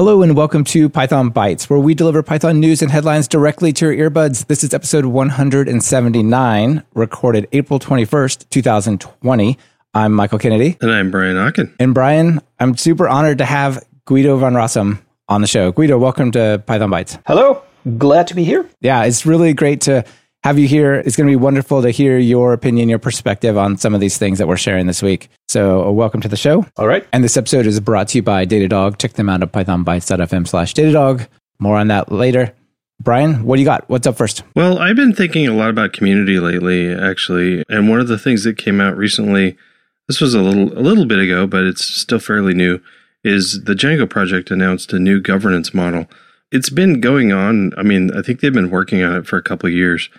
Hello and welcome to Python Bytes, where we deliver Python news and headlines directly to your earbuds. This is episode 179, recorded April 21st, 2020. I'm Michael Kennedy. And I'm Brian Okken. And Brian, I'm super honored to have Guido van Rossum on the show. Guido, welcome to Python Bytes. Hello. Glad to be here. Yeah, it's really great to have you here. It's going to be wonderful to hear your opinion, your perspective on some of these things that we're sharing this week. So, uh, welcome to the show. All right. And this episode is brought to you by Datadog. Check them out at pythonbytes.fm slash Datadog. More on that later. Brian, what do you got? What's up first? Well, I've been thinking a lot about community lately, actually. And one of the things that came out recently, this was a little a little bit ago, but it's still fairly new, is the Django project announced a new governance model. It's been going on. I mean, I think they've been working on it for a couple of years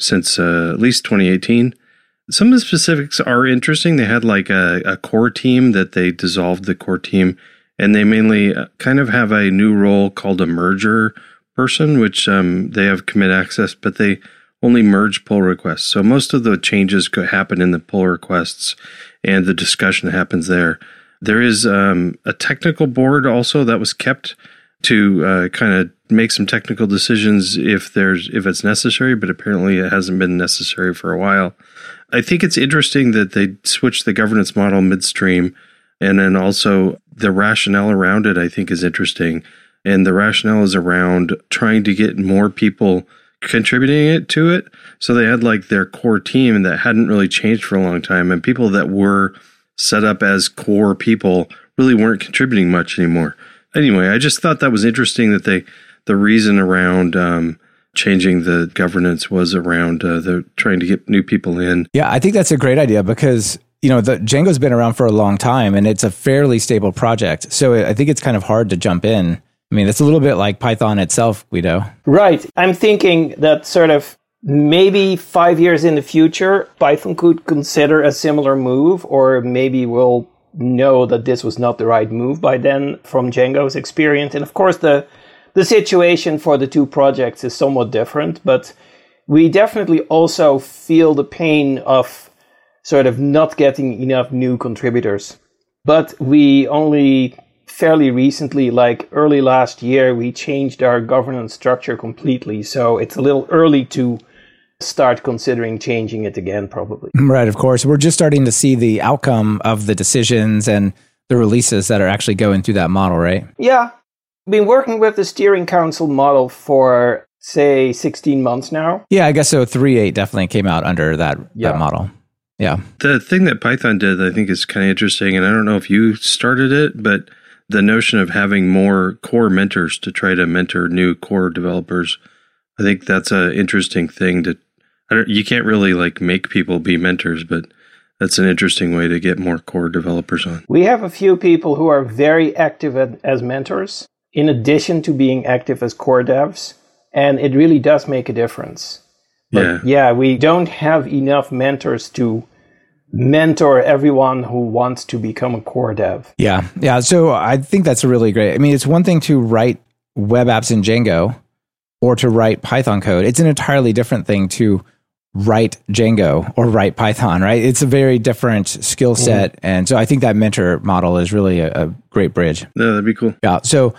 since uh, at least 2018. Some of the specifics are interesting. They had like a, a core team that they dissolved the core team, and they mainly uh, kind of have a new role called a merger person, which um, they have commit access, but they only merge pull requests. So most of the changes could happen in the pull requests and the discussion happens there. There is um, a technical board also that was kept to uh, kind of make some technical decisions if there's if it's necessary, but apparently it hasn't been necessary for a while. I think it's interesting that they switched the governance model midstream, and then also the rationale around it. I think is interesting, and the rationale is around trying to get more people contributing it to it. So they had like their core team that hadn't really changed for a long time, and people that were set up as core people really weren't contributing much anymore anyway, I just thought that was interesting that they the reason around um, changing the governance was around uh, the trying to get new people in. Yeah, I think that's a great idea because you know the Django's been around for a long time and it's a fairly stable project. So I think it's kind of hard to jump in. I mean, it's a little bit like Python itself, Guido. Right. I'm thinking that sort of maybe five years in the future, Python could consider a similar move, or maybe we'll know that this was not the right move by then from Django's experience. And of course, the the situation for the two projects is somewhat different, but we definitely also feel the pain of sort of not getting enough new contributors. But we only fairly recently, like early last year, we changed our governance structure completely. So it's a little early to start considering changing it again, probably. Right, of course. We're just starting to see the outcome of the decisions and the releases that are actually going through that model, right? Yeah. Been working with the steering council model for say 16 months now. Yeah, I guess so. 3.8 definitely came out under that, yeah. that model. Yeah. The thing that Python did, I think, is kind of interesting. And I don't know if you started it, but the notion of having more core mentors to try to mentor new core developers, I think that's an interesting thing to you can't really like make people be mentors, but that's an interesting way to get more core developers on. We have a few people who are very active as mentors, in addition to being active as core devs, and it really does make a difference. But yeah. yeah, we don't have enough mentors to mentor everyone who wants to become a core dev. Yeah. Yeah. So I think that's really great. I mean, it's one thing to write web apps in Django or to write Python code. It's an entirely different thing to write Django or write Python, right? It's a very different skill mm-hmm. set. Mm. And so I think that mentor model is really a, a, great bridge. Yeah, that'd be cool. Yeah. So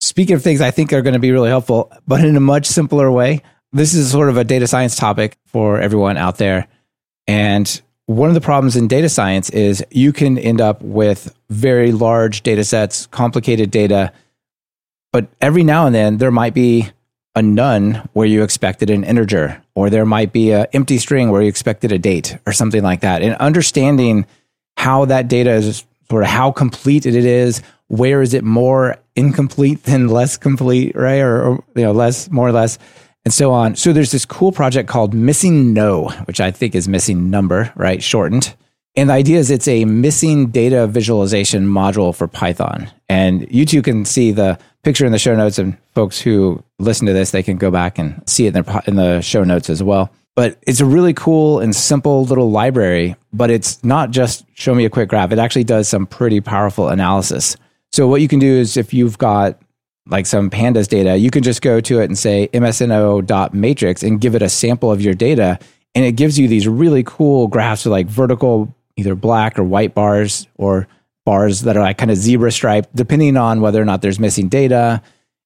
speaking of things I think are going to be really helpful, but in a much simpler way, this is sort of a data science topic for everyone out there. And one of the problems in data science is you can end up with very large data sets, complicated data, but every now and then there might be a none where you expected an integer, or there might be an empty string where you expected a date or something like that. And understanding how that data is sort of how complete it is, where is it more incomplete than less complete, right? Or, or you know, less, more or less, and so on. So there's this cool project called missingno, which I think is missing number, right? Shortened. And the idea is it's a missing data visualization module for Python. And you two can see the picture in the show notes, and folks who listen to this, they can go back and see it in the, in the show notes as well. But it's a really cool and simple little library, but it's not just show me a quick graph. It actually does some pretty powerful analysis. So what you can do is if you've got like some pandas data, you can just go to it and say msno.matrix and give it a sample of your data. And it gives you these really cool graphs with like vertical either black or white bars or bars that are like kind of zebra striped, depending on whether or not there's missing data.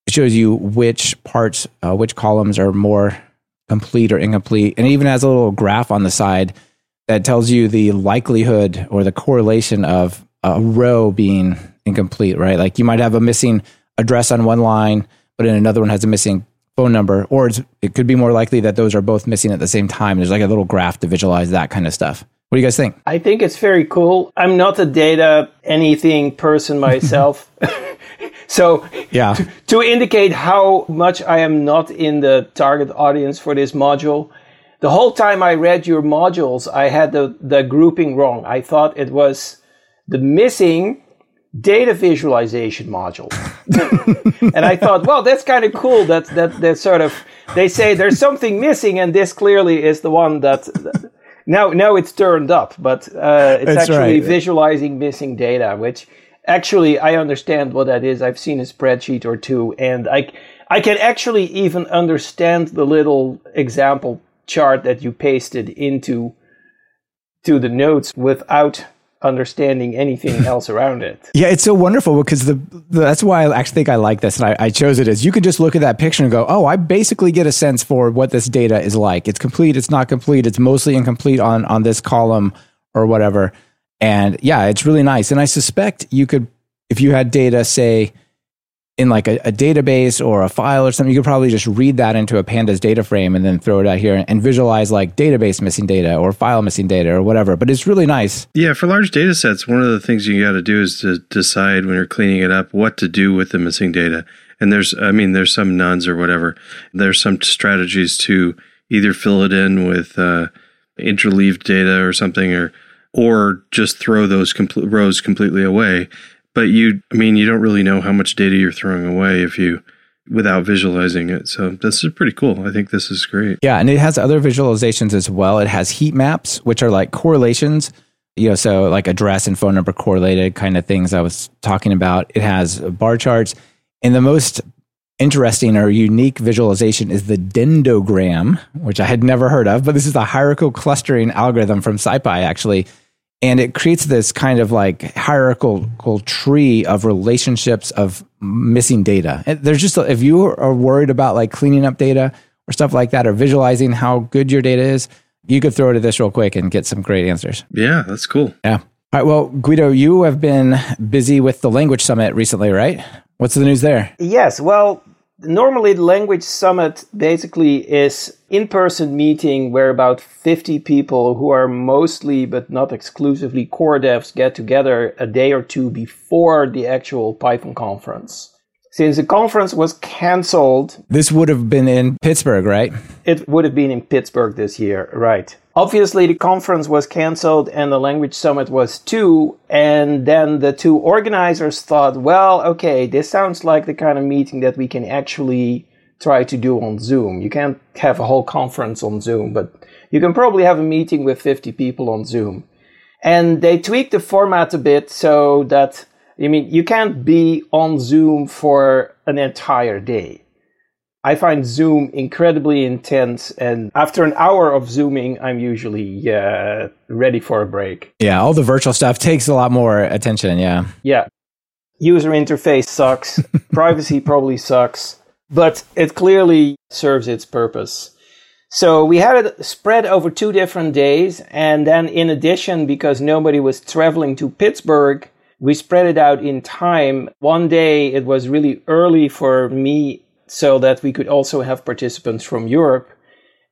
It shows you which parts, uh, which columns are more complete or incomplete, and it even has a little graph on the side that tells you the likelihood or the correlation of a row being incomplete. Right, like you might have a missing address on one line, but in another one has a missing phone number, or it could be more likely that those are both missing at the same time. There's like a little graph to visualize that kind of stuff. What do you guys think? I think it's very cool. I'm not a data anything person myself. so, yeah. To, to, indicate how much I am not in the target audience for this module, the whole time I read your modules, I had the, the grouping wrong. I thought it was the missing data visualization module. and I thought, well, that's kind of cool. That that that sort of they say there's something missing, and this clearly is the one that. Now, now it's turned up, but uh, it's that's actually right. visualizing missing data, which actually I understand what that is. I've seen a spreadsheet or two, and I I can actually even understand the little example chart that you pasted into to the notes without understanding anything else around it. Yeah, it's so wonderful because the, the, that's why I actually think I like this and I, I chose it is you can just look at that picture and go, oh, I basically get a sense for what this data is like. It's complete, it's not complete, it's mostly incomplete on on this column or whatever. And yeah, it's really nice. And I suspect you could, if you had data, say in like a, a, database or a file or something, you could probably just read that into a pandas data frame and then throw it out here and visualize like database missing data or file missing data or whatever. But it's really nice. Yeah, for large data sets, one of the things you got to do is to decide when you're cleaning it up what to do with the missing data. And there's, I mean, there's some NaNs or whatever. There's some strategies to either fill it in with uh, interleaved data or something, or or just throw those compl- rows completely away but you i mean you don't really know how much data you're throwing away if you without visualizing it. So this is pretty cool. I think this is great. Yeah and it has other visualizations as well. It has heat maps which are like correlations you know so like address and phone number correlated kind of things i was talking about. It has bar charts. And the most interesting or unique visualization is the dendrogram which i had never heard of but this is a hierarchical clustering algorithm from scipy actually and it creates this kind of like hierarchical tree of relationships of missing data. And there's just if you are worried about like cleaning up data or stuff like that, or visualizing how good your data is, you could throw it at this real quick and get some great answers. Yeah, that's cool. Yeah. All right. Well, Guido, you have been busy with the language summit recently, right? What's the news there? Yes. Well, normally the language summit basically is in-person meeting where about 50 people who are mostly but not exclusively core devs get together a day or two before the actual python conference since the conference was canceled this would have been in pittsburgh right it would have been in pittsburgh this year right Obviously, the conference was cancelled and the language summit was too. And then the two organizers thought, well, okay, this sounds like the kind of meeting that we can actually try to do on Zoom. You can't have a whole conference on Zoom, but you can probably have a meeting with 50 people on Zoom. And they tweaked the format a bit so that, I mean, you can't be on Zoom for an entire day. I find Zoom incredibly intense, and after an hour of Zooming, I'm usually uh, ready for a break. Yeah, all the virtual stuff takes a lot more attention. Yeah. Yeah. User interface sucks. Privacy probably sucks, but it clearly serves its purpose. So we had it spread over two different days, and then in addition, because nobody was traveling to Pittsburgh, we spread it out in time. One day it was really early for me so that we could also have participants from Europe.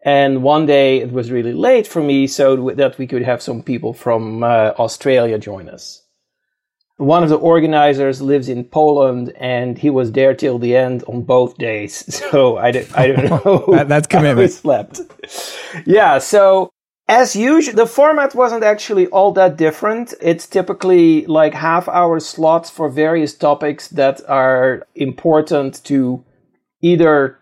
And one day it was really late for me, so that we could have some people from uh, Australia join us. One of the organizers lives in Poland, and he was there till the end on both days. So I don't, I don't know. that, that's commitment. slept. yeah. So as usual, the format wasn't actually all that different. It's typically like half hour slots for various topics that are important to either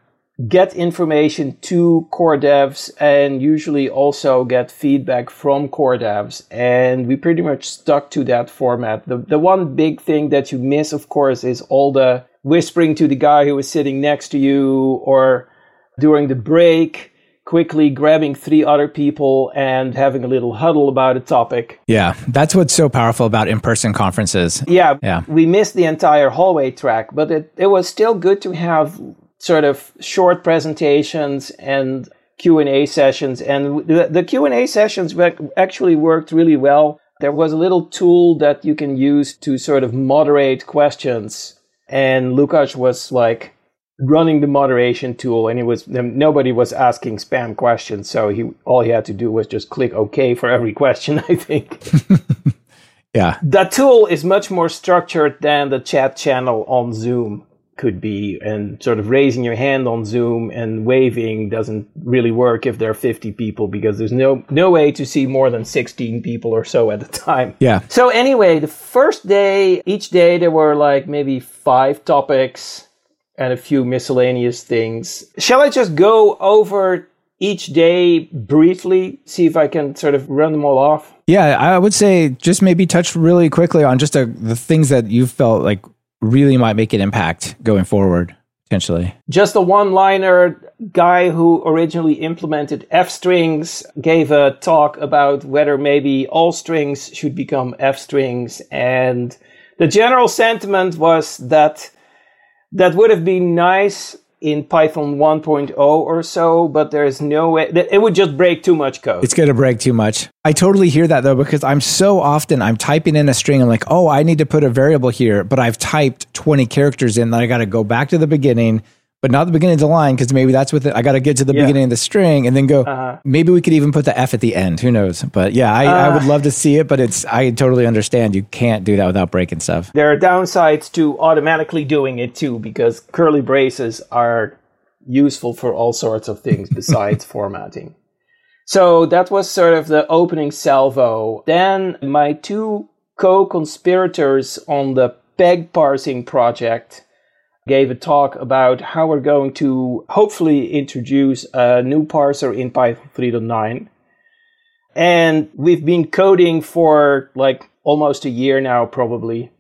get information to core devs and usually also get feedback from core devs. And we pretty much stuck to that format. The, the one big thing that you miss, of course, is all the whispering to the guy who was sitting next to you or during the break quickly grabbing three other people and having a little huddle about a topic. Yeah, that's what's so powerful about in-person conferences. Yeah, Yeah. we missed the entire hallway track, but it, it was still good to have sort of short presentations and Q&A sessions and the, the Q&A sessions actually worked really well. There was a little tool that you can use to sort of moderate questions and Łukasz was like running the moderation tool and it was nobody was asking spam questions so he all he had to do was just click ok for every question i think Yeah. that tool is much more structured than the chat channel on zoom could be and sort of raising your hand on zoom and waving doesn't really work if there are 50 people because there's no no way to see more than 16 people or so at a time Yeah. so anyway, the first day, each day there were like maybe five topics and a few miscellaneous things. Shall I just go over each day briefly, see if I can sort of run them all off? Yeah, I would say just maybe touch really quickly on just a, the things that you felt like really might make an impact going forward, potentially. Just a one liner guy who originally implemented F strings gave a talk about whether maybe all strings should become F strings. And the general sentiment was that that would have been nice in Python 1.0 or so, but there's no way that it would just break too much code. It's going to break too much. I totally hear that though, because I'm so often I'm typing in a string and like, oh, I need to put a variable here, but I've typed 20 characters in that I got to go back to the beginning, but not the beginning of the line because maybe that's with it. I got to get to the Yeah. beginning of the string and then go. Uh-huh. Maybe we could even put the F at the end. Who knows? But yeah, I, I Uh. would love to see it, but it's I totally understand you can't do that without breaking stuff. there are downsides to automatically doing it too, because curly braces are useful for all sorts of things besides formatting. So that was sort of the opening salvo. Then my two co-conspirators on the peg parsing project gave a talk about how we're going to hopefully introduce a new parser in Python 3.9. And we've been coding for like almost a year now, probably.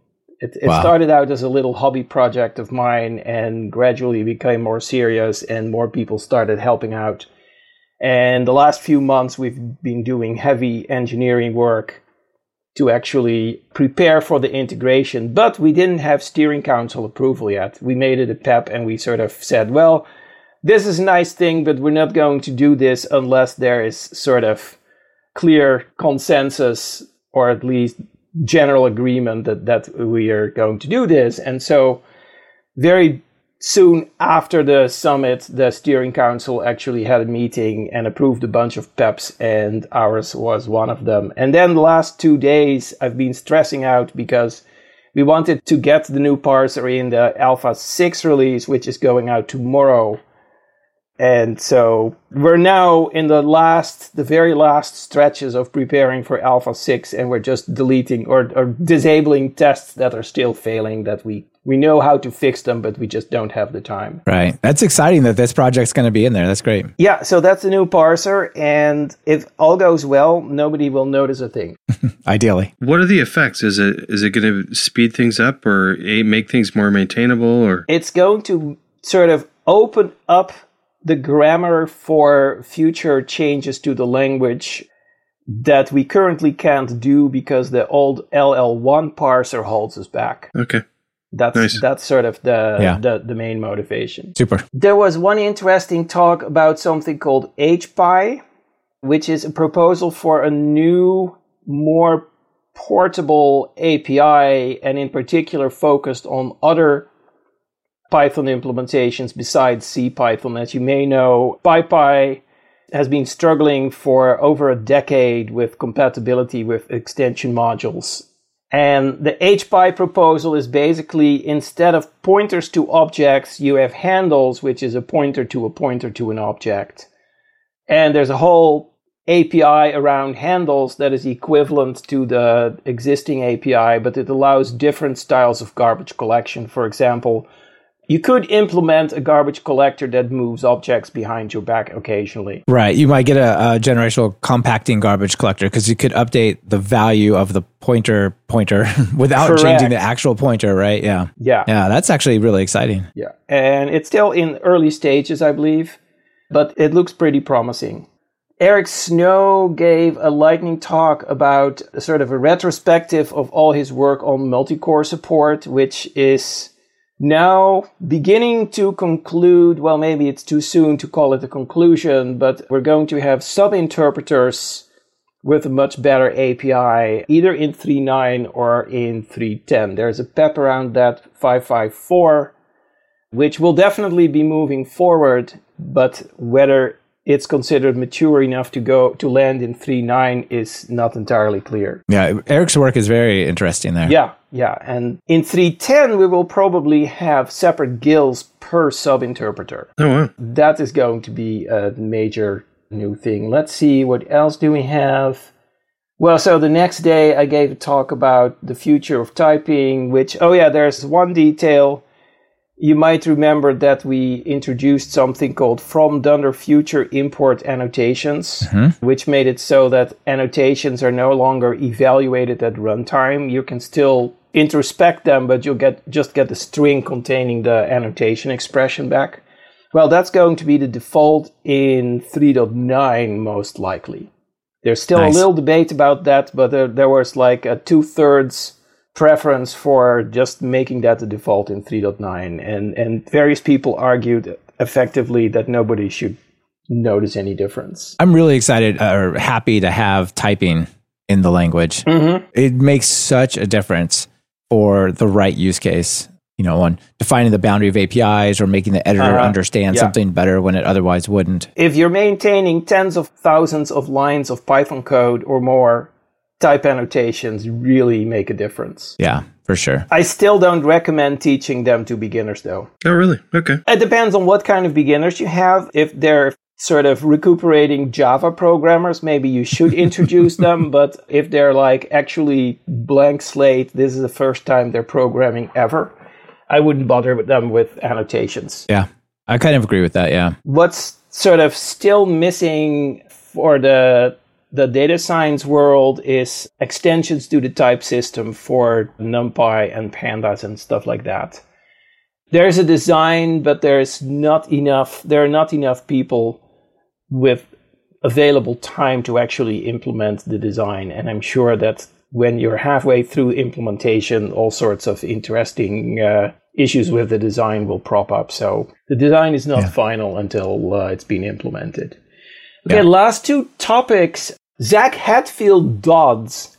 It, it Wow. started out as a little hobby project of mine and gradually became more serious, and more people started helping out. And the last few months, we've been doing heavy engineering work to actually prepare for the integration, but we didn't have steering council approval yet. We made it a PEP and we sort of said, well, this is a nice thing, but we're not going to do this unless there is sort of clear consensus or at least general agreement that, that we are going to do this. And so very soon after the summit, the steering council actually had a meeting and approved a bunch of PEPs, and ours was one of them. And then the last two days, I've been stressing out because we wanted to get the new parser in the Alpha 6 release, which is going out tomorrow. And so we're now in the last, the very last stretches of preparing for Alpha 6, and we're just deleting or, or disabling tests that are still failing that we, we know how to fix them, but we just don't have the time. Right. That's exciting that this project's going to be in there. That's great. Yeah, so that's a new parser, and if all goes well, nobody will notice a thing. Ideally. What are the effects? Is it is it going to speed things up or make things more maintainable or It's going to sort of open up the grammar for future changes to the language that we currently can't do because the old LL1 parser holds us back. okay? That's Nice. that's sort of the, Yeah. the the main motivation. Super. There was one interesting talk about something called HPy, which is a proposal for a new, more portable API, and in particular focused on other Python implementations besides CPython. As you may know, PyPy has been struggling for over a decade with compatibility with extension modules. And the HPy proposal is basically instead of pointers to objects, you have handles, which is a pointer to a pointer to an object. And there's a whole API around handles that is equivalent to the existing API, but it allows different styles of garbage collection. For example, you could implement a garbage collector that moves objects behind your back occasionally. Right. You might get a, a generational compacting garbage collector because you could update the value of the pointer pointer without Correct. changing the actual pointer, right? Yeah. Yeah. Yeah. That's actually really exciting. Yeah. And it's still in early stages, I believe. but it looks pretty promising. Eric Snow gave a lightning talk about sort of a retrospective of all his work on multi-core support, which is now beginning to conclude. Well, maybe it's too soon to call it a conclusion, but we're going to have sub interpreters with a much better API, either in 3.9 or in 3.10. There's a PEP around that 554, which will definitely be moving forward, but whether it's considered mature enough to go to land in 3.9 is not entirely clear. Yeah, Eric's work is very interesting there. Yeah, yeah. And in 3.10, we will probably have separate GILs per sub interpreter. Oh, wow. That is going to be a major new thing. Let's see, what else do we have? Well, so the next day I gave a talk about the future of typing, which, oh yeah, there's one detail you might remember that we introduced something called from Dunder future import annotations, mm-hmm. which made it so that annotations are no longer evaluated at runtime. You can still introspect them, but you'll get just get the string containing the annotation expression back. Well, that's going to be the default in 3.9 most likely. There's still nice. a little debate about that, but there, there was like a two thirds preference for just making that the default in 3.9 and and various people argued effectively that nobody should notice any difference. I'm really excited uh, or happy to have typing in the language. Mm-hmm. it makes such a difference for the right use case you know on defining the boundary of apis or making the editor uh, understand yeah. something better when it otherwise wouldn't. If you're maintaining tens of thousands of lines of python code or more type annotations really make a difference. Yeah, for sure. I still don't recommend teaching them to beginners though. Oh, really? Okay. It depends on what kind of beginners you have. If they're sort of recuperating Java programmers, maybe you should introduce them. But if they're like actually blank slate, this is the first time they're programming ever, I wouldn't bother with them with annotations. Yeah, I kind of agree with that. Yeah. What's sort of still missing for the the data science world is extensions to the type system for NumPy and pandas and stuff like that. There's a design, but there's not enough, there are not enough people with available time to actually implement the design. And I'm sure that when you're halfway through implementation, all sorts of interesting uh, issues with the design will prop up. So the design is not yeah. final until uh, it's been implemented. Okay, yeah. last two topics. Zac Hatfield Dodds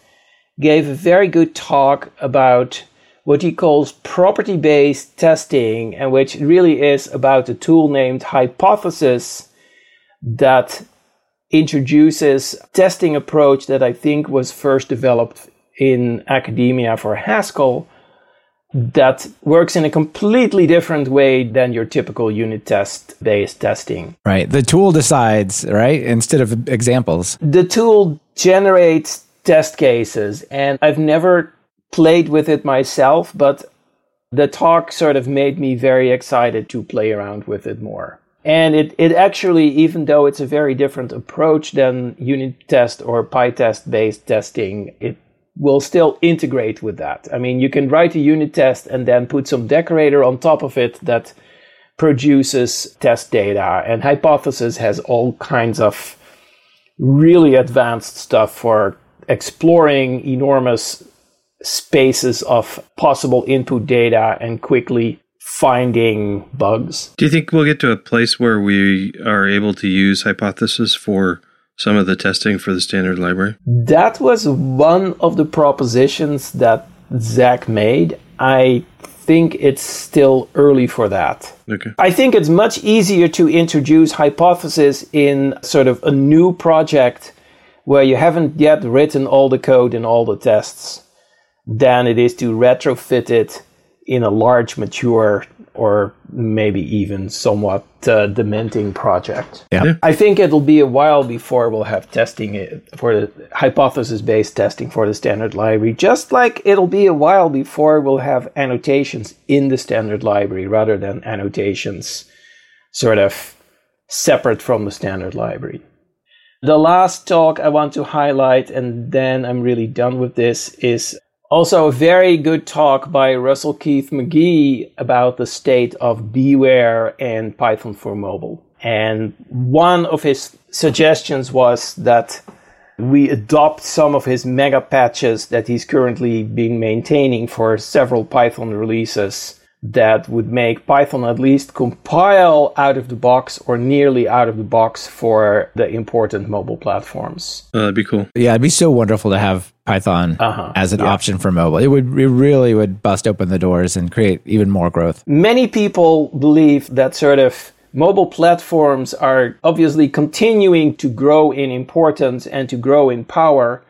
gave a very good talk about what he calls property based testing, and which really is about a tool named Hypothesis that introduces testing approach that I think was first developed in academia for Haskell that works in a completely different way than your typical unit test based testing. Right. The tool decides, right? Instead of examples. The tool generates test cases, and I've never played with it myself, but the talk sort of made me very excited to play around with it more. And it, it actually, even though it's a very different approach than unit test or PyTest based testing, it will still integrate with that. I mean, you can write a unit test and then put some decorator on top of it that produces test data. And Hypothesis has all kinds of really advanced stuff for exploring enormous spaces of possible input data and quickly finding bugs. Do you think we'll get to a place where we are able to use Hypothesis for some of the testing for the standard library? That was one of the propositions that Zac made. I think it's still early for that. Okay. I think it's much easier to introduce hypothesis in sort of a new project where you haven't yet written all the code and all the tests than it is to retrofit it in a large mature or maybe even somewhat uh, dementing project. Yeah. I think it'll be a while before we'll have testing for the hypothesis based testing for the standard library, just like it'll be a while before we'll have annotations in the standard library rather than annotations sort of separate from the standard library. The last talk I want to highlight, and then I'm really done with this, is also, a very good talk by Russell Keith Magee about the state of BeeWare and Python for mobile. And one of his suggestions was that we adopt some of his mega patches that he's currently been maintaining for several Python releases that would make Python at least compile out of the box or nearly out of the box for the important mobile platforms. Uh, that'd be cool. Yeah, it'd be so wonderful to have Python uh-huh. as an yeah. option for mobile. It would it really would bust open the doors and create even more growth. Many people believe that sort of mobile platforms are obviously continuing to grow in importance and to grow in power.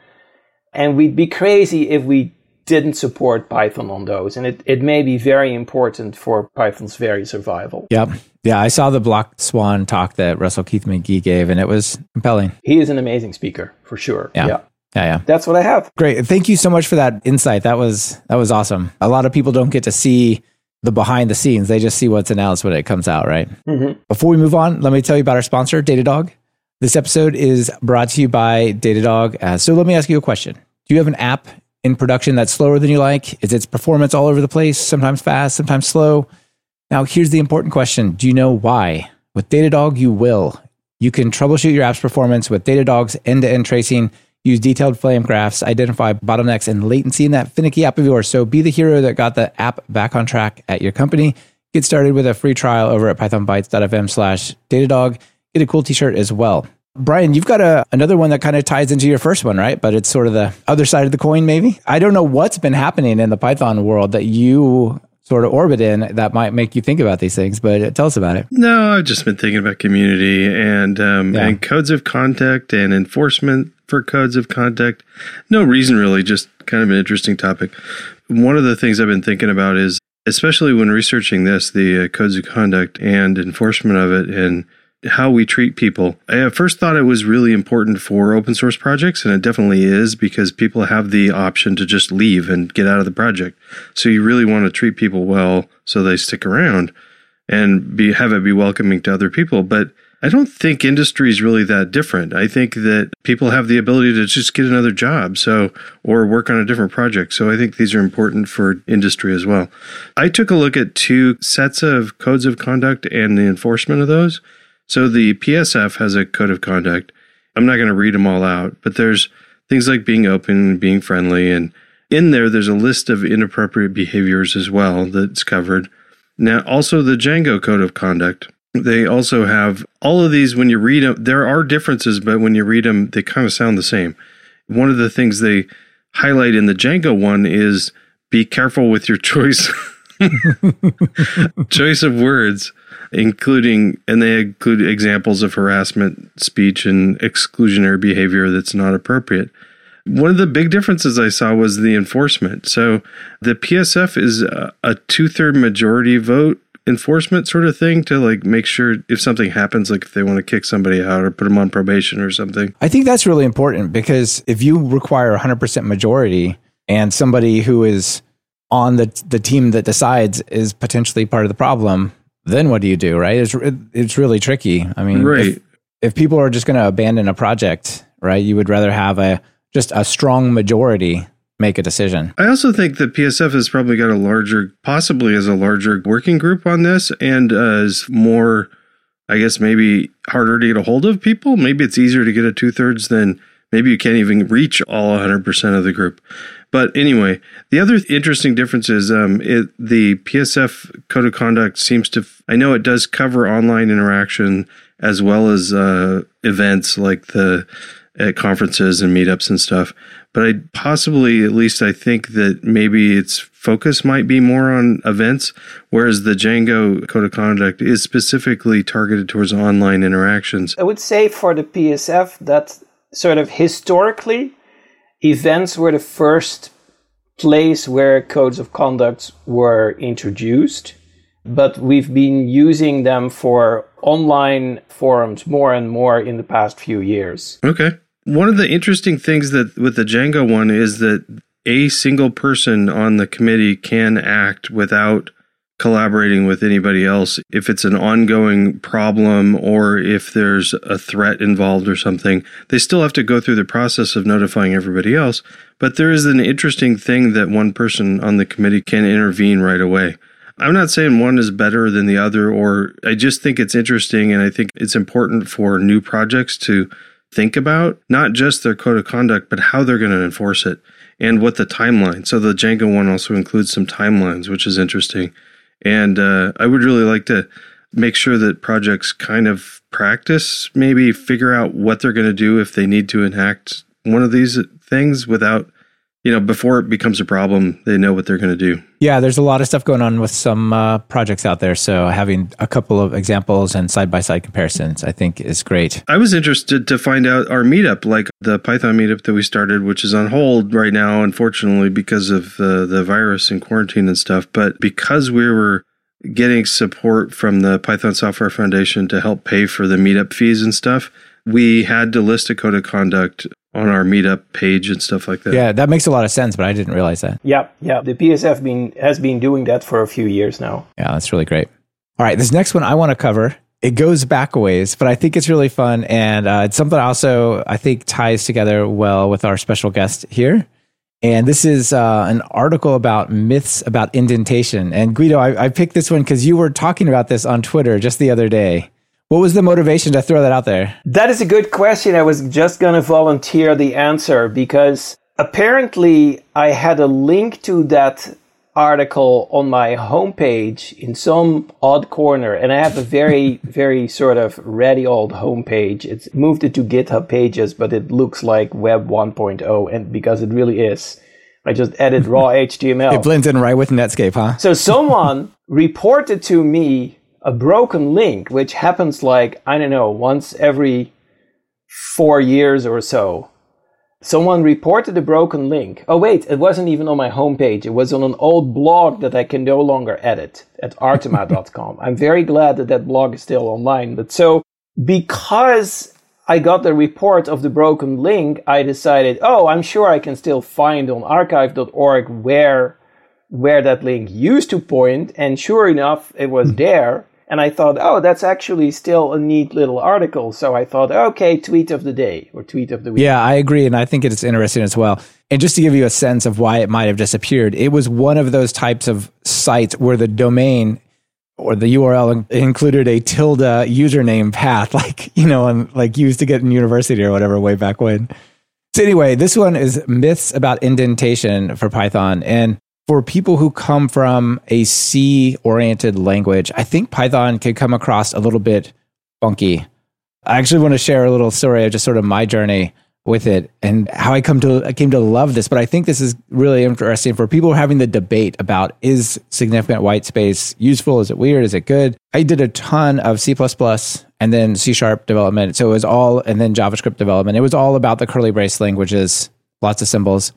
And we'd be crazy if we didn't support Python on those. And it, it may be very important for Python's very survival. Yep. Yeah, I saw the Black Swan talk that Russell Keith Magee gave, and it was compelling. He is an amazing speaker, for sure. Yeah. yeah. Yeah, yeah. That's what I have. Great. Thank you so much for that insight. That was that was awesome. A lot of people don't get to see the behind the scenes. They just see what's announced when it comes out, right? Mm-hmm. Before we move on, let me tell you about our sponsor, Datadog. This episode is brought to you by Datadog. Uh, so let me ask you a question. Do you have an app in production that's slower than you like? Is its performance all over the place, sometimes fast, sometimes slow? Now, here's the important question Do you know why? With Datadog, you will. You can troubleshoot your app's performance with Datadog's end to end tracing. Use detailed flame graphs, identify bottlenecks and latency in that finicky app of yours. So be the hero that got the app back on track at your company. Get started with a free trial over at pythonbytes.fm slash Datadog. Get a cool t-shirt as well. Brian, you've got a, another one that kind of ties into your first one, right? But it's sort of the other side of the coin, maybe. I don't know what's been happening in the Python world that you sort of orbit in that might make you think about these things, but tell us about it. No, I've just been thinking about community and um, yeah. and codes of conduct and enforcement for codes of conduct. No reason really, just kind of an interesting topic. One of the things I've been thinking about is, especially when researching this, the uh, codes of conduct and enforcement of it, and how we treat people. I at first thought it was really important for open source projects, and it definitely is because people have the option to just leave and get out of the project. So you really want to treat people well so they stick around and be have it be welcoming to other people. But I don't think industry is really that different. I think that people have the ability to just get another job, so or work on a different project. So I think these are important for industry as well. I took a look at two sets of codes of conduct and the enforcement of those. So the PSF has a code of conduct. I'm not going to read them all out, but there's things like being open, being friendly, and in there there's a list of inappropriate behaviors as well that's covered. Now, also the Django code of conduct. They also have all of these when you read them, there are differences, but when you read them, they kind of sound the same. One of the things they highlight in the Django one is be careful with your choice choice of words including and they include examples of harassment speech and exclusionary behavior that's not appropriate one of the big differences I saw was the enforcement. So the PSF is a, a two third majority vote enforcement sort of thing to like make sure if something happens, like if they want to kick somebody out or put them on probation or something. I think that's really important because if you require 100% majority and somebody who is on the the team that decides is potentially part of the problem, then what do you do, right? It's it's really tricky. I mean, right. if, if people are just going to abandon a project, right, you would rather have a just a strong majority make a decision. I also think that PSF has probably got a larger, possibly as a larger working group on this and uh, is more, I guess, maybe harder to get a hold of people. Maybe it's easier to get a two thirds than maybe you can't even reach all 100% of the group. But anyway, the other interesting difference is um, it, the PSF code of conduct seems to, I know it does cover online interaction as well as uh, events like the at conferences and meetups and stuff. But I possibly, at least I think that maybe its focus might be more on events, whereas the Django Code of Conduct is specifically targeted towards online interactions. I would say for the PSF that sort of historically, events were the first place where codes of conduct were introduced but we've been using them for online forums more and more in the past few years. Okay. One of the interesting things that with the Django one is that a single person on the committee can act without collaborating with anybody else if it's an ongoing problem or if there's a threat involved or something they still have to go through the process of notifying everybody else but there is an interesting thing that one person on the committee can intervene right away I'm not saying one is better than the other, or I just think it's interesting. And I think it's important for new projects to think about not just their code of conduct, but how they're going to enforce it and what the timeline. So the Django one also includes some timelines, which is interesting. And uh, I would really like to make sure that projects kind of practice, maybe figure out what they're going to do if they need to enact one of these things without you know, before it becomes a problem, they know what they're going to do. Yeah, there's a lot of stuff going on with some uh, projects out there. So having a couple of examples and side by side comparisons, I think, is great. I was interested to find out our meetup, like the Python meetup that we started, which is on hold right now, unfortunately, because of uh, the virus and quarantine and stuff. But because we were getting support from the Python Software Foundation to help pay for the meetup fees and stuff, we had to list a code of conduct on our meetup page and stuff like that. Yeah, that makes a lot of sense, but I didn't realize that. Yeah, yeah. The PSF been has been doing that for a few years now. Yeah, that's really great. All right, this next one I want to cover. It goes back a ways, but I think it's really fun, and uh, it's something also I think ties together well with our special guest here. And this is uh, an article about myths about indentation. And Guido, I, I picked this one because you were talking about this on Twitter just the other day. What was the motivation to throw that out there? That is a good question. I was just going to volunteer the answer because apparently I had a link to that article on my homepage in some odd corner and I have a very very sort of ready old homepage. It's moved it to GitHub pages but it looks like web 1.0 and because it really is. I just added raw HTML. It blends in right with Netscape, huh? So someone reported to me a broken link, which happens like, I don't know, once every four years or so. Someone reported a broken link. Oh, wait, it wasn't even on my homepage. It was on an old blog that I can no longer edit at artima.com. I'm very glad that that blog is still online. But so, because I got the report of the broken link, I decided, oh, I'm sure I can still find on archive.org where where that link used to point, and sure enough, it was hmm. there. And I thought, oh, that's actually still a neat little article. So I thought, okay, tweet of the day or tweet of the week. Yeah, I agree. And I think it's interesting as well. And just to give you a sense of why it might have disappeared, it was one of those types of sites where the domain or the URL included a tilde username path, like, you know, and like used to get in university or whatever way back when. So anyway, this one is myths about indentation for Python. And for people who come from a C oriented language, I think Python can come across a little bit funky. I actually want to share a little story of just sort of my journey with it and how I come to I came to love this. But I think this is really interesting for people having the debate about is significant white space useful? Is it weird? Is it good? I did a ton of C and then C sharp development. So it was all and then JavaScript development. It was all about the curly brace languages, lots of symbols.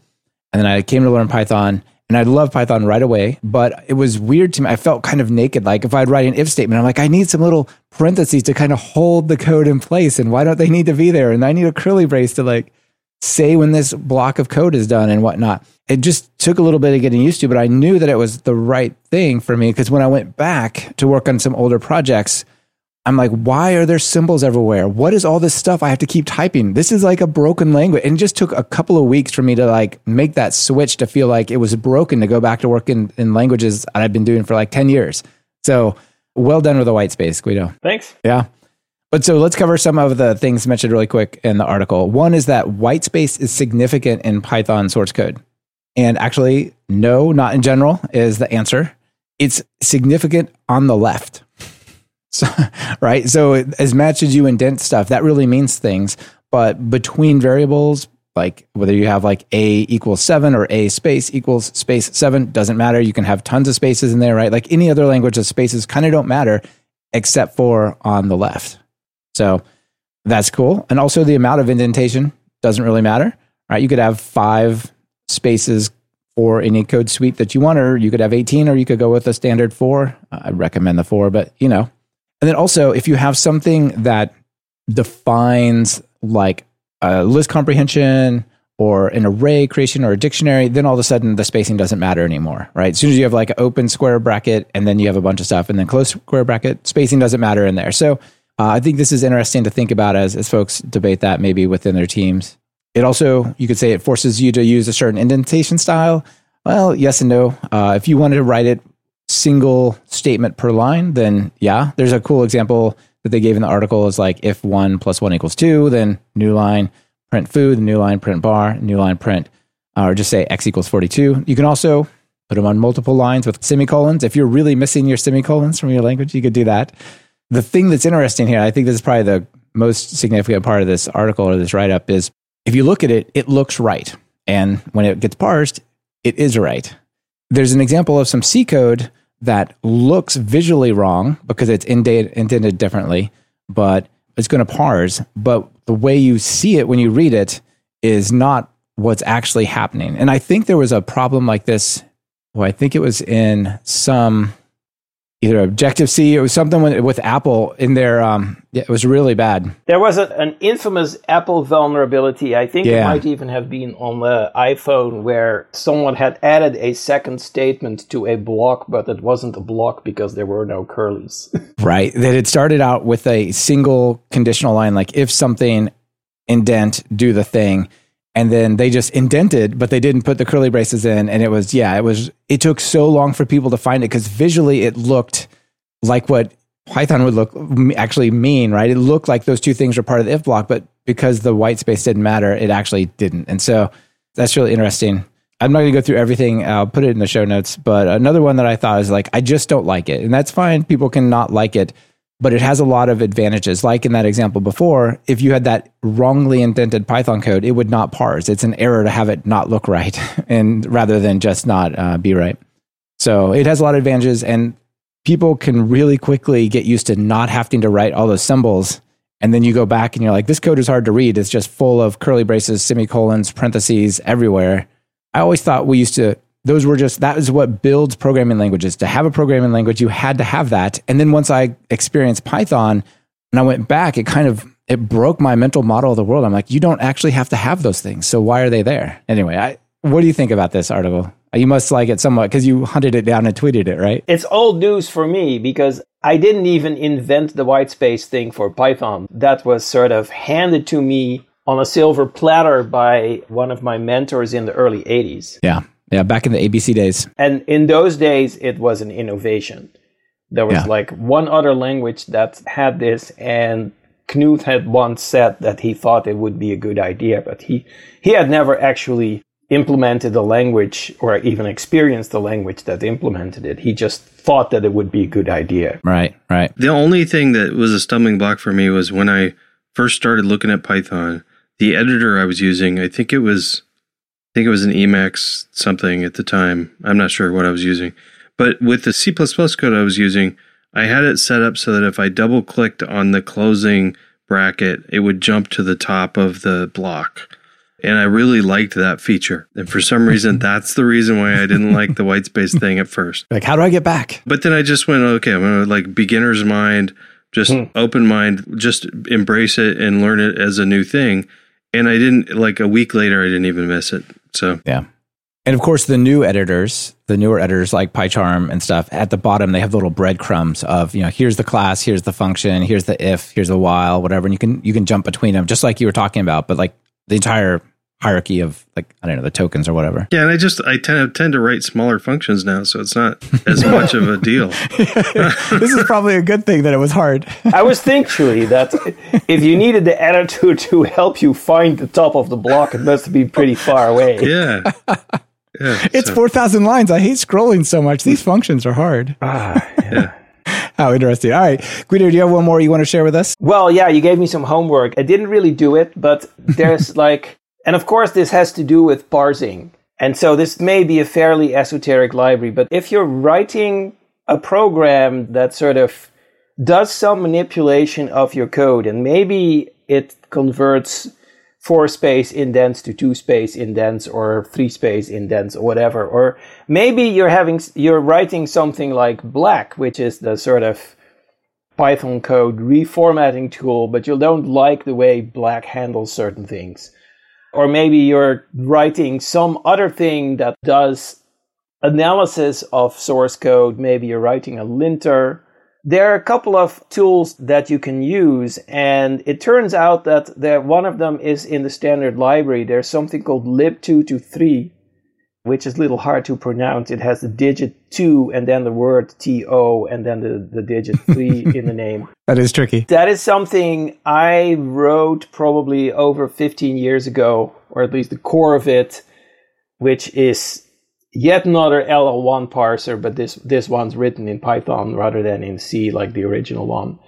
And then I came to learn Python and I love Python right away, but it was weird to me. I felt kind of naked. Like if I'd write an if statement, I'm like, I need some little parentheses to kind of hold the code in place. And why don't they need to be there? And I need a curly brace to like say when this block of code is done and whatnot. It just took a little bit of getting used to, but I knew that it was the right thing for me because when I went back to work on some older projects, I'm like, why are there symbols everywhere? What is all this stuff I have to keep typing? This is like a broken language. And it just took a couple of weeks for me to like make that switch to feel like it was broken to go back to work in, in languages that I've been doing for like 10 years. So well done with the white space, Guido. Thanks. Yeah. But so let's cover some of the things mentioned really quick in the article. One is that white space is significant in Python source code. And actually, no, not in general, is the answer. It's significant on the left. So, right. So as much as you indent stuff, that really means things. But between variables, like whether you have like a equals seven or a space equals space seven, doesn't matter. You can have tons of spaces in there, right? Like any other language, the spaces kind of don't matter except for on the left. So that's cool. And also the amount of indentation doesn't really matter, right? You could have five spaces for any code suite that you want, or you could have 18, or you could go with a standard four. I recommend the four, but you know, and then also, if you have something that defines like a list comprehension or an array creation or a dictionary, then all of a sudden the spacing doesn't matter anymore, right? As soon as you have like an open square bracket and then you have a bunch of stuff and then close square bracket, spacing doesn't matter in there. So uh, I think this is interesting to think about as, as folks debate that maybe within their teams. It also, you could say it forces you to use a certain indentation style. Well, yes and no. Uh, if you wanted to write it single statement per line, then yeah, there's a cool example that they gave in the article is like if one plus one equals two, then new line print food, new line print bar, new line print, uh, or just say x equals 42. You can also put them on multiple lines with semicolons. If you're really missing your semicolons from your language, you could do that. The thing that's interesting here, I think this is probably the most significant part of this article or this write up is if you look at it, it looks right. And when it gets parsed, it is right. There's an example of some C code that looks visually wrong because it's indented differently, but it's going to parse. But the way you see it when you read it is not what's actually happening. And I think there was a problem like this. Well, I think it was in some either Objective C or something with, with Apple in there. Um, yeah, it was really bad. There was a, an infamous Apple vulnerability. I think yeah. it might even have been on the iPhone where someone had added a second statement to a block, but it wasn't a block because there were no curlies. right. That it started out with a single conditional line, like if something indent, do the thing and then they just indented but they didn't put the curly braces in. And it was yeah it was it took so long for people to find it because visually it looked like what python would look actually mean right? It looked like those two things were part of the if block but because the white space didn't matter it actually didn't. And so that's really interesting. I'm not going to go through everything. I'll put it in the show notes but another one that i thought is like i just don't like it. And that's fine. People can not like it but it has a lot of advantages. Like in that example before, if you had that wrongly indented Python code, it would not parse. It's an error to have it not look right, and rather than just not uh, be right. So it has a lot of advantages, and people can really quickly get used to not having to write all those symbols. And then you go back and you're like, this code is hard to read. It's just full of curly braces, semicolons, parentheses everywhere. I always thought we used to those were just that is what builds programming languages. To have a programming language, you had to have that. And then once I experienced Python and I went back, it kind of it broke my mental model of the world. I'm like, you don't actually have to have those things. So why are they there? Anyway, I what do you think about this article? You must like it somewhat because you hunted it down and tweeted it, right? It's old news for me because I didn't even invent the white space thing for Python. That was sort of handed to me on a silver platter by one of my mentors in the early 80s. Yeah. Yeah, back in the ABC days. And in those days, it was an innovation. There was yeah. like one other language that had this, and Knuth had once said that he thought it would be a good idea, but he, he had never actually implemented the language or even experienced the language that implemented it. He just thought that it would be a good idea. Right, right. The only thing that was a stumbling block for me was when I first started looking at Python, the editor I was using, I think it was I think it was an Emacs something at the time. I'm not sure what I was using. But with the C code I was using, I had it set up so that if I double clicked on the closing bracket, it would jump to the top of the block. And I really liked that feature. And for some reason, that's the reason why I didn't like the white space thing at first. Like, how do I get back? But then I just went, okay, I'm going to like beginner's mind, just hmm. open mind, just embrace it and learn it as a new thing. And I didn't, like a week later, I didn't even miss it. So yeah. And of course, the new editors, the newer editors like PyCharm and stuff, at the bottom they have little breadcrumbs of you know here's the class, here's the function, here's the if, here's the while, whatever, and you can you can jump between them just like you were talking about. But like the entire hierarchy of like I don't know the tokens or whatever. Yeah, and I just I tend tend to write smaller functions now, so it's not as much of a deal. this is probably a good thing that it was hard. I was thinking that if you needed the editor to help you find the top of the block, it must be pretty far away. Yeah. Yeah, it's so. 4,000 lines. I hate scrolling so much. These functions are hard. Ah, yeah. How interesting. All right. Guido, do you have one more you want to share with us? Well, yeah, you gave me some homework. I didn't really do it, but there's like and of course, this has to do with parsing. And so this may be a fairly esoteric library, but if you're writing a program that sort of does some manipulation of your code and maybe it converts four space indents to two space indents or three space indents or whatever or maybe you're having you're writing something like black which is the sort of python code reformatting tool but you don't like the way black handles certain things or maybe you're writing some other thing that does analysis of source code. Maybe you're writing a linter. There are a couple of tools that you can use, and it turns out that there, one of them is in the standard library. There's something called lib2to3, which is a little hard to pronounce. It has the digit two and then the word TO and then the, the digit three in the name. That is tricky. That is something I wrote probably over 15 years ago, or at least the core of it, which is yet another LL1 parser, but this, this one's written in Python rather than in C like the original one.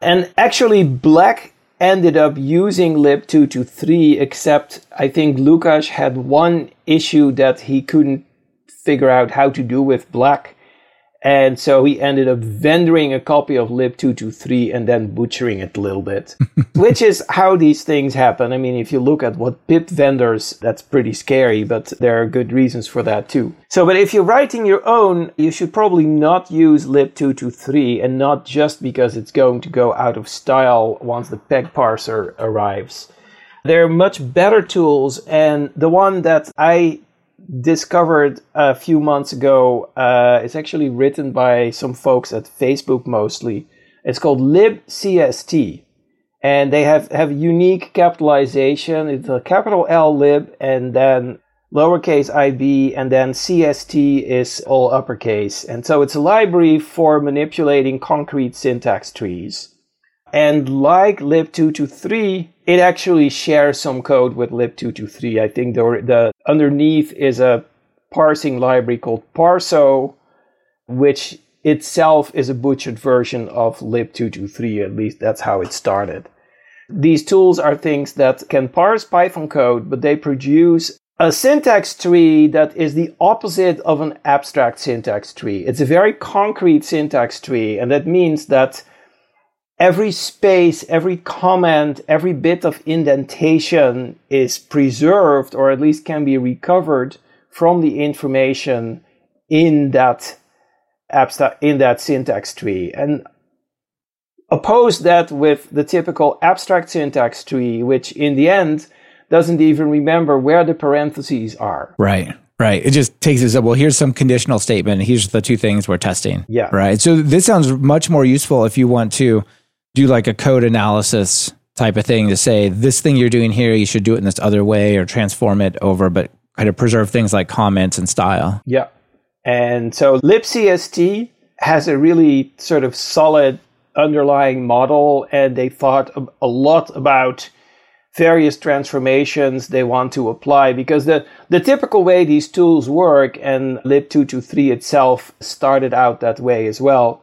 And actually, Black ended up using lib2to3, except I think Łukasz had one issue that he couldn't figure out how to do with Black. And so he ended up vendoring a copy of lib2to3 and then butchering it a little bit, which is how these things happen. I mean, if you look at what pip vendors, that's pretty scary, but there are good reasons for that too. So, but if you're writing your own, you should probably not use lib2to3 and not just because it's going to go out of style once the peg parser arrives. There are much better tools, and the one that I discovered a few months ago. Uh, it's actually written by some folks at Facebook mostly. It's called libcst. And they have, have unique capitalization. It's a capital L lib and then lowercase ib and then cst is all uppercase. And so it's a library for manipulating concrete syntax trees. And like lib2to3, it actually shares some code with lib2to3. I think the, the underneath is a parsing library called Parso, which itself is a butchered version of lib2to3. At least that's how it started. These tools are things that can parse Python code, but they produce a syntax tree that is the opposite of an abstract syntax tree. It's a very concrete syntax tree, and that means that every space, every comment, every bit of indentation is preserved or at least can be recovered from the information in that abstract, in that syntax tree. And oppose that with the typical abstract syntax tree, which in the end doesn't even remember where the parentheses are. Right. Right. It just takes us up. Well, here's some conditional statement. Here's the two things we're testing. Yeah. Right. So this sounds much more useful if you want to do like a code analysis type of thing to say this thing you're doing here, you should do it in this other way or transform it over, but kind of preserve things like comments and style. Yeah. And so libcst has a really sort of solid underlying model, and they thought a lot about various transformations they want to apply because the, the typical way these tools work, and lib2to3 itself started out that way as well,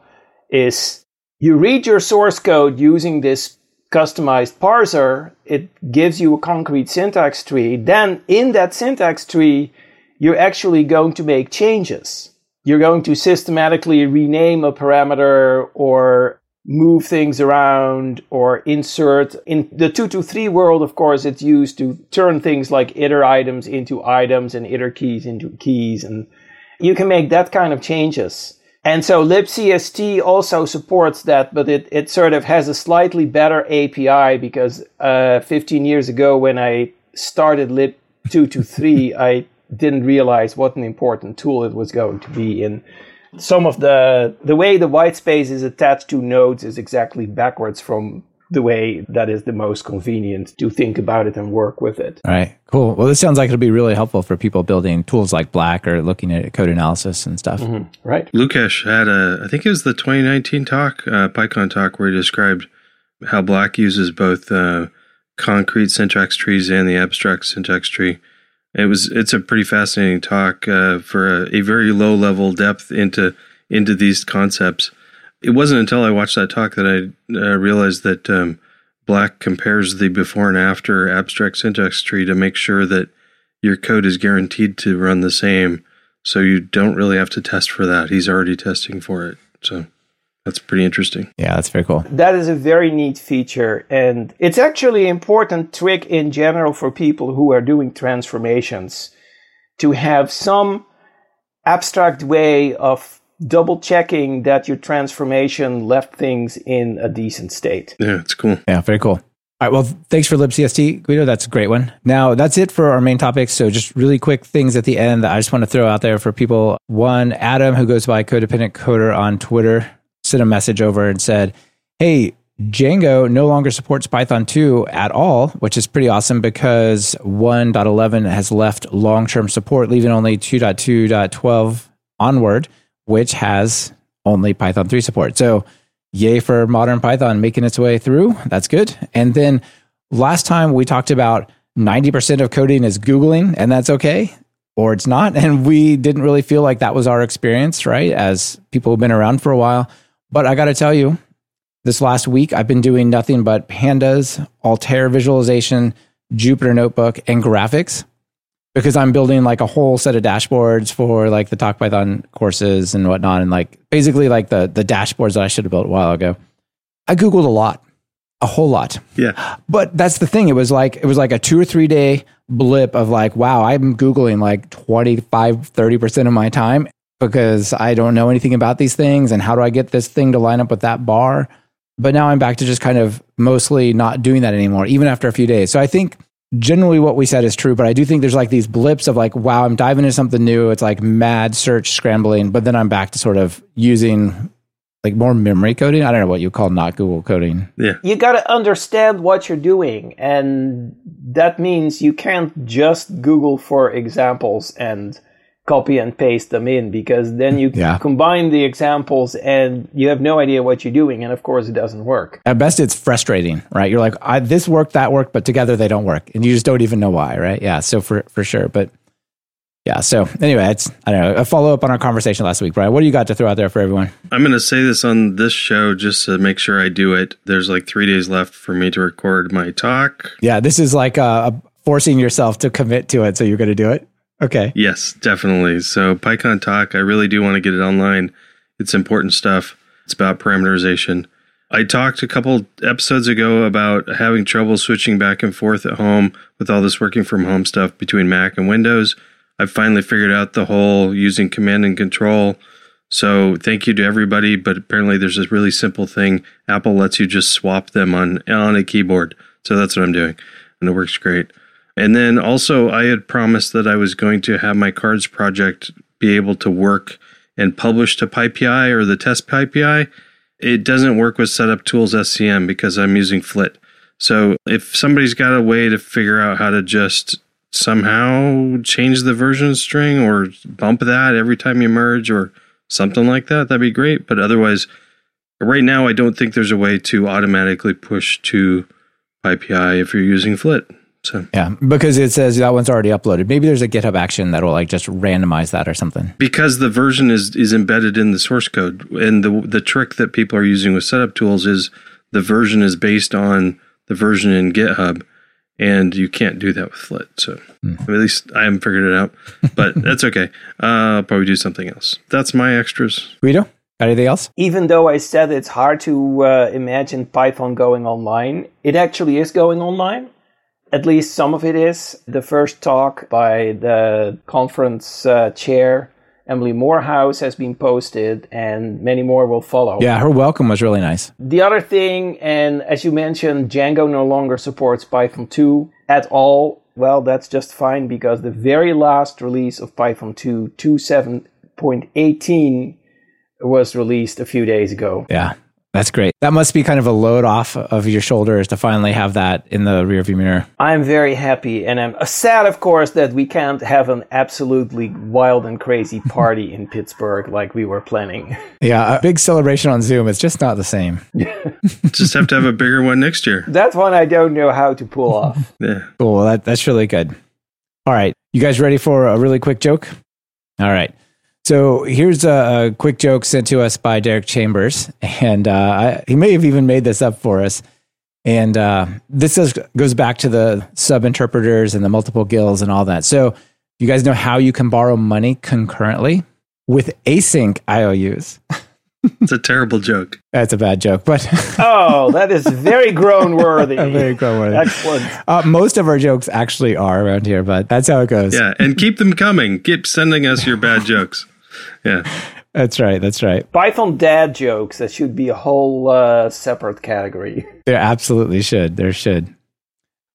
is you read your source code using this customized parser, it gives you a concrete syntax tree. Then in that syntax tree, you're actually going to make changes. You're going to systematically rename a parameter or move things around or insert. In the 2to3 world, of course, it's used to turn things like iter items into items and iter keys into keys. And you can make that kind of changes. And so libcst also supports that, but it, it sort of has a slightly better API because uh, 15 years ago when I started lib2to3, I didn't realize what an important tool it was going to be. And some of the the way the white space is attached to nodes is exactly backwards from the way that is the most convenient to think about it and work with it. All right, cool. Well, this sounds like it'll be really helpful for people building tools like Black or looking at code analysis and stuff. Mm-hmm. Right. Łukasz had a, I think it was the 2019 talk, uh, PyCon talk, where he described how Black uses both uh, concrete syntax trees and the abstract syntax tree. It was it's a pretty fascinating talk uh, for a, a very low level depth into into these concepts it wasn't until I watched that talk that I uh, realized that um, Black compares the before and after abstract syntax tree to make sure that your code is guaranteed to run the same. So you don't really have to test for that. He's already testing for it. So that's pretty interesting. Yeah, that's very cool. That is a very neat feature. And it's actually an important trick in general for people who are doing transformations to have some abstract way of double checking that your transformation left things in a decent state. Yeah, it's cool. Yeah, very cool. All right. Well, thanks for libcst, Guido. That's a great one. Now, that's it for our main topics. So, just really quick things at the end that I just want to throw out there for people. One, Adam, who goes by Codependent Coder on Twitter, sent a message over and said, Hey, Django no longer supports Python 2 at all, which is pretty awesome because 1.11 has left long term support, leaving only 2.2.12 onward, which has only Python 3 support. So, yay for modern Python making its way through. That's good. And then last time we talked about 90% of coding is Googling, and that's okay, or it's not. And we didn't really feel like that was our experience, right? As people who've been around for a while. But I got to tell you, this last week, I've been doing nothing but pandas, Altair visualization, Jupyter Notebook, and graphics because I'm building like a whole set of dashboards for like the Talk Python courses and whatnot, and like basically like the the dashboards that I should have built a while ago. I googled a lot, a whole lot. Yeah. But that's the thing. It was like it was like a two or three day blip of like, wow, I'm googling like 25, 30 percent of my time because I don't know anything about these things and how do I get this thing to line up with that bar but now I'm back to just kind of mostly not doing that anymore, even after a few days. So I think generally what we said is true, but I do think there's like these blips of like, wow, I'm diving into something new. It's like mad search scrambling, but then I'm back to sort of using like more memory coding. I don't know what you call not Google coding. Yeah. You got to understand what you're doing. And that means you can't just Google for examples and copy and paste them in because then you Yeah. combine the examples and you have no idea what you're doing. And of course, it doesn't work. At best, it's frustrating, right? You're like, I, this worked, that worked, but together they don't work, and you just don't even know why, right? Yeah, so for for sure, but yeah. So anyway, it's I don't know. A follow up on our conversation last week, Brian. What do you got to throw out there for everyone? I'm going to say this on this show just to make sure I do it. There's like three days left for me to record my talk. Yeah, this is like uh, forcing yourself to commit to it, so you're going to do it. Okay. Yes, definitely. So PyCon Talk, I really do want to get it online. It's important stuff. It's about parameterization. I talked a couple episodes ago about having trouble switching back and forth at home with all this working from home stuff between Mac and Windows. I've finally figured out the whole using command and control. So thank you to everybody, but apparently there's this really simple thing. Apple lets you just swap them on on a keyboard. So that's what I'm doing. And it works great. And then also, I had promised that I was going to have my cards project be able to work and publish to PyPI or the test PyPI. It doesn't work with Setup Tools SCM because I'm using Flit. So if somebody's got a way to figure out how to just somehow change the version string or bump that every time you merge or something like that, that'd be great. But otherwise, right now, I don't think there's a way to automatically push to PyPI if you're using Flit. So Yeah, because it says that one's already uploaded. Maybe there's a GitHub action that will like just randomize that or something. because the version is is embedded in the source code, and the the trick that people are using with setup tools is the version is based on the version in GitHub, and you can't do that with Flit. So at least I haven't figured it out, but that's okay. Uh, I'll probably do something else. That's my extras. Guido, got anything else? Even though I said it's hard to uh, imagine PyCon going online, it actually is going online. At least some of it is. The first talk by the conference uh, chair, Emily Morehouse, has been posted, and many more will follow. Yeah, her welcome was really nice. The other thing, and as you mentioned, Django no longer supports Python 2 at all. Well, that's just fine because the very last release of Python 2, 2.7.18, was released a few days ago. Yeah, that's great. That must be kind of a load off of your shoulders to finally have that in the rearview mirror. I'm very happy, and I'm sad, of course, that we can't have an absolutely wild and crazy party in Pittsburgh like we were planning. Yeah, a big celebration on Zoom. It's just not the same. Just have to have a bigger one next year. That one I don't know how to pull off. Yeah. Cool. Well, that, that's really good. All right. You guys ready for a really quick joke? All right. So here's a, a quick joke sent to us by Derek Chambers. And uh, I, he may have even made this up for us. And uh, this is, goes back to the sub interpreters and the multiple GILs and all that. So you guys know how you can borrow money concurrently with async IOUs. It's a terrible joke. That's a bad joke, but Oh, that is very groan worthy. very grown worthy. Excellent. Uh, most of our jokes actually are around here, but that's how it goes. Yeah, and keep them coming. Keep sending us your bad jokes. Yeah. That's right. That's right. Python dad jokes, that should be a whole uh, separate category. There absolutely should. There should.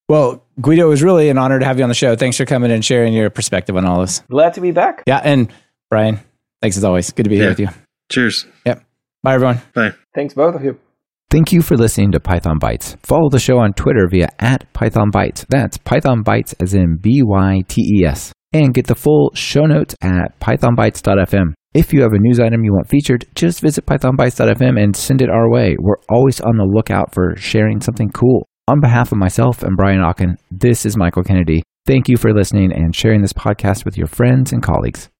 Well, Guido, it was really an honor to have you on the show. Thanks for coming and sharing your perspective on all this. Glad to be back. Yeah, and Brian, thanks as always. Good to be here with you. Cheers. Yep. Bye, everyone. Bye. Thanks, both of you. Thank you for listening to Python Bytes. Follow the show on Twitter via at Python Bytes. That's Python Bytes as in B Y T E S. And get the full show notes at pythonbytes.fm. If you have a news item you want featured, just visit pythonbytes.fm and send it our way. We're always on the lookout for sharing something cool. On behalf of myself and Brian Okken, this is Michael Kennedy. Thank you for listening and sharing this podcast with your friends and colleagues.